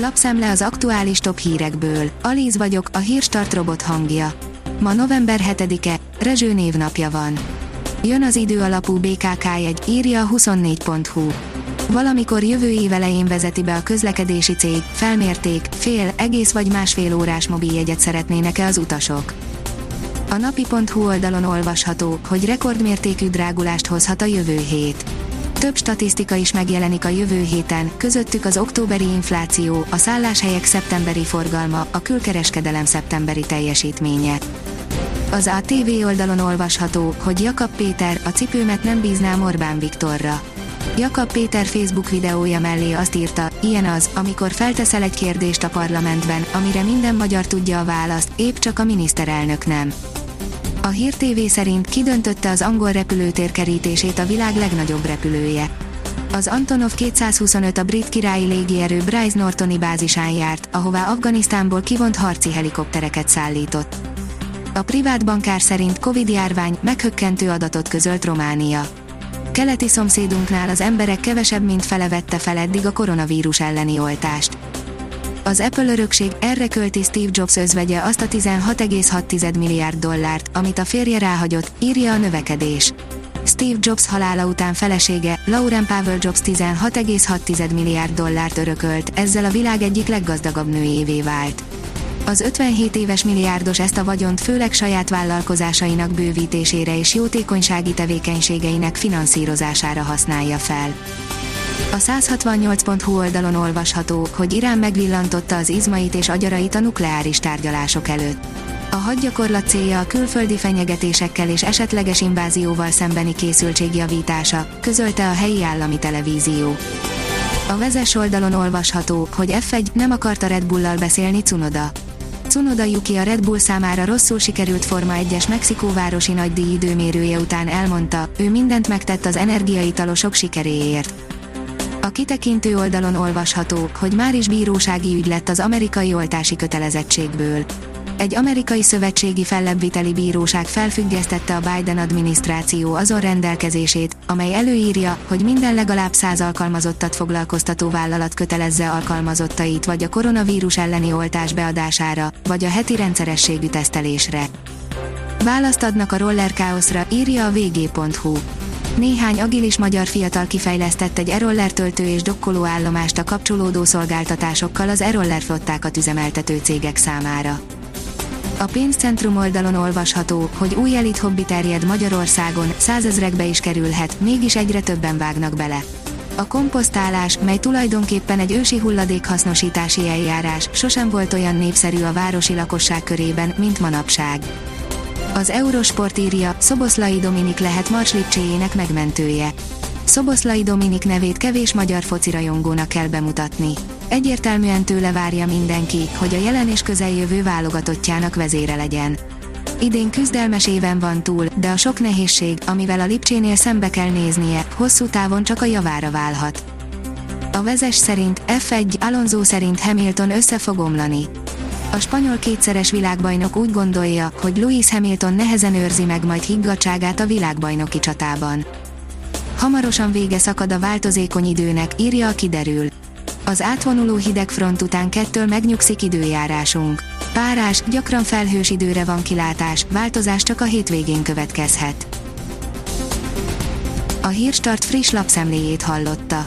Lapszemle az aktuális top hírekből. Alíz vagyok, a hírstart robot hangja. Ma november 7-e, Rezső névnapja van. Jön az idő alapú BKK jegy, írja a 24.hu. Valamikor jövő év elején vezeti be a közlekedési cég, felmérték, fél, egész vagy másfél órás mobiljegyet szeretnének-e az utasok. A napi.hu oldalon olvasható, hogy rekordmértékű drágulást hozhat a jövő hét. Több statisztika is megjelenik a jövő héten, közöttük az októberi infláció, a szálláshelyek szeptemberi forgalma, a külkereskedelem szeptemberi teljesítménye. Az ATV oldalon olvasható, hogy Jakab Péter a cipőmet nem bíznám Orbán Viktorra. Jakab Péter Facebook videója mellé azt írta, ilyen az, amikor felteszel egy kérdést a parlamentben, amire minden magyar tudja a választ, épp csak a miniszterelnök nem. A Hír TV szerint kidöntötte az angol repülőtér kerítését a világ legnagyobb repülője. Az Antonov 225 a brit királyi légierő Bryce Nortoni bázisán járt, ahová Afganisztánból kivont harci helikoptereket szállított. A privát bankár szerint Covid járvány meghökkentő adatot közölt Románia. Keleti szomszédunknál az emberek kevesebb mint fele vette fel eddig a koronavírus elleni oltást. Az Apple örökség erre költi Steve Jobs özvegye azt a 16,6 milliárd dollárt, amit a férje ráhagyott, írja a növekedés. Steve Jobs halála után felesége, Lauren Powell Jobs 16,6 milliárd dollárt örökölt, ezzel a világ egyik leggazdagabb nőjévé vált. Az 57 éves milliárdos ezt a vagyont főleg saját vállalkozásainak bővítésére és jótékonysági tevékenységeinek finanszírozására használja fel. A 168.hu oldalon olvasható, hogy Irán megvillantotta az izmait és agyarait a nukleáris tárgyalások előtt. A hadgyakorlat célja a külföldi fenyegetésekkel és esetleges invázióval szembeni készültség javítása, közölte a helyi állami televízió. A vezes oldalon olvasható, hogy F1 nem akarta Red Bullal beszélni Cunoda. Cunoda Yuki a Red Bull számára rosszul sikerült Forma 1-es Mexikóvárosi nagydíj időmérője után elmondta, ő mindent megtett az energiaitalosok sikeréért. A kitekintő oldalon olvasható, hogy már is bírósági ügy lett az amerikai oltási kötelezettségből. Egy amerikai szövetségi fellebbviteli bíróság felfüggesztette a Biden adminisztráció azon rendelkezését, amely előírja, hogy minden legalább száz alkalmazottat foglalkoztató vállalat kötelezze alkalmazottait vagy a koronavírus elleni oltás beadására, vagy a heti rendszerességű tesztelésre. Választ adnak a roller káoszra, írja a vg.hu. Néhány agilis magyar fiatal kifejlesztett egy e-roller töltő és dokkoló állomást a kapcsolódó szolgáltatásokkal az e-roller flottákat üzemeltető cégek számára. A pénzcentrum oldalon olvasható, hogy új elit hobbi terjed Magyarországon, százezrekbe is kerülhet, mégis egyre többen vágnak bele. A komposztálás, mely tulajdonképpen egy ősi hulladékhasznosítási eljárás, sosem volt olyan népszerű a városi lakosság körében, mint manapság. Az Eurosport írja, Szoboszlai Dominik lehet Mars Lipcséjének megmentője. Szoboszlai Dominik nevét kevés magyar focirajongónak kell bemutatni. Egyértelműen tőle várja mindenki, hogy a jelen és közeljövő válogatottjának vezére legyen. Idén küzdelmes éven van túl, de a sok nehézség, amivel a Lipcsénél szembe kell néznie, hosszú távon csak a javára válhat. A vezes szerint F1 Alonso szerint Hamilton össze fog omlani. A spanyol kétszeres világbajnok úgy gondolja, hogy Lewis Hamilton nehezen őrzi meg majd higgadságát a világbajnoki csatában. Hamarosan vége szakad a változékony időnek, írja a kiderül. Az átvonuló hidegfront után kettől megnyugszik időjárásunk. Párás, gyakran felhős időre van kilátás, változás csak a hétvégén következhet. A Hírstart friss lapszemléjét hallotta.